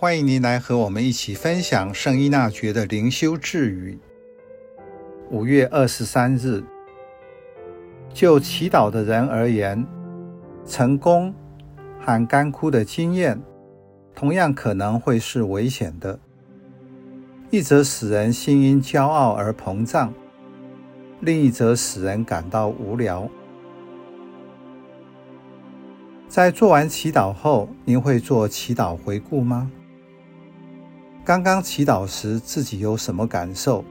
欢迎您来和我们一起分享圣依纳爵的灵修智语。五月二十三日，就祈祷的人而言，成功和干枯的经验同样可能会是危险的。一则使人心因骄傲而膨胀，另一则使人感到无聊。在做完祈祷后，您会做祈祷回顾吗？刚刚祈祷时，自己有什么感受？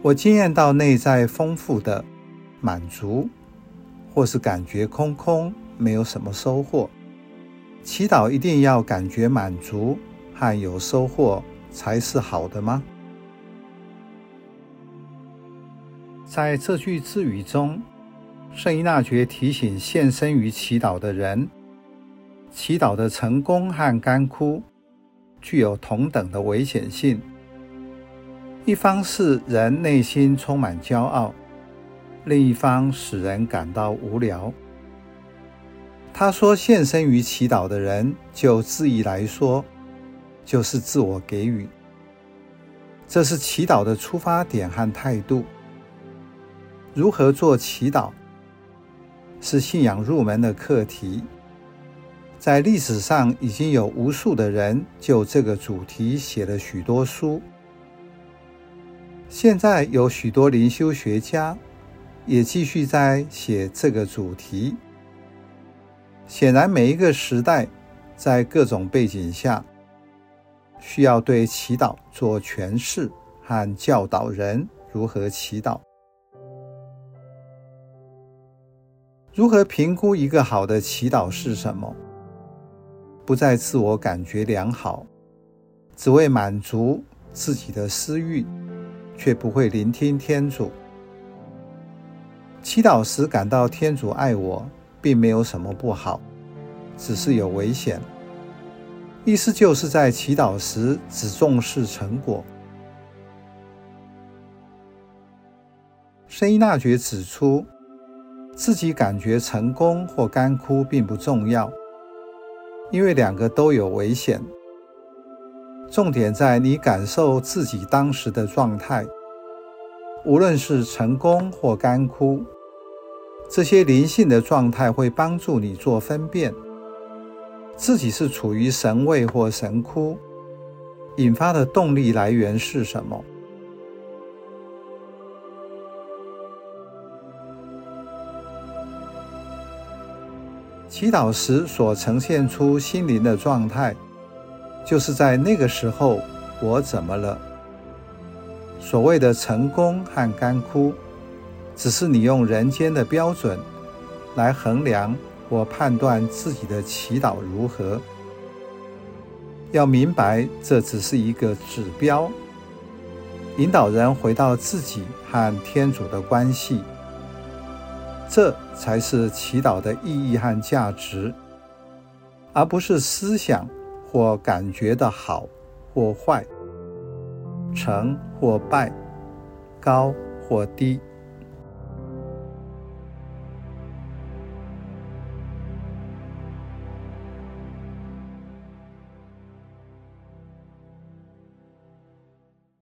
我经验到内在丰富的满足，或是感觉空空，没有什么收获。祈祷一定要感觉满足和有收获才是好的吗？在这句字语中，圣依纳爵提醒献身于祈祷的人，祈祷的成功和干枯。具有同等的危险性。一方是人内心充满骄傲，另一方使人感到无聊。他说：“献身于祈祷的人，就字义来说，就是自我给予。这是祈祷的出发点和态度。如何做祈祷，是信仰入门的课题。”在历史上，已经有无数的人就这个主题写了许多书。现在有许多灵修学家也继续在写这个主题。显然，每一个时代在各种背景下，需要对祈祷做诠释和教导人如何祈祷。如何评估一个好的祈祷是什么？不再自我感觉良好，只为满足自己的私欲，却不会聆听天主。祈祷时感到天主爱我，并没有什么不好，只是有危险。意思就是在祈祷时只重视成果。圣依纳爵指出，自己感觉成功或干枯并不重要。因为两个都有危险，重点在你感受自己当时的状态。无论是成功或干枯，这些灵性的状态会帮助你做分辨，自己是处于神位或神枯，引发的动力来源是什么。祈祷时所呈现出心灵的状态，就是在那个时候我怎么了？所谓的成功和干枯，只是你用人间的标准来衡量或判断自己的祈祷如何。要明白，这只是一个指标，引导人回到自己和天主的关系。这才是祈祷的意义和价值，而不是思想或感觉的好或坏、成或败、高或低。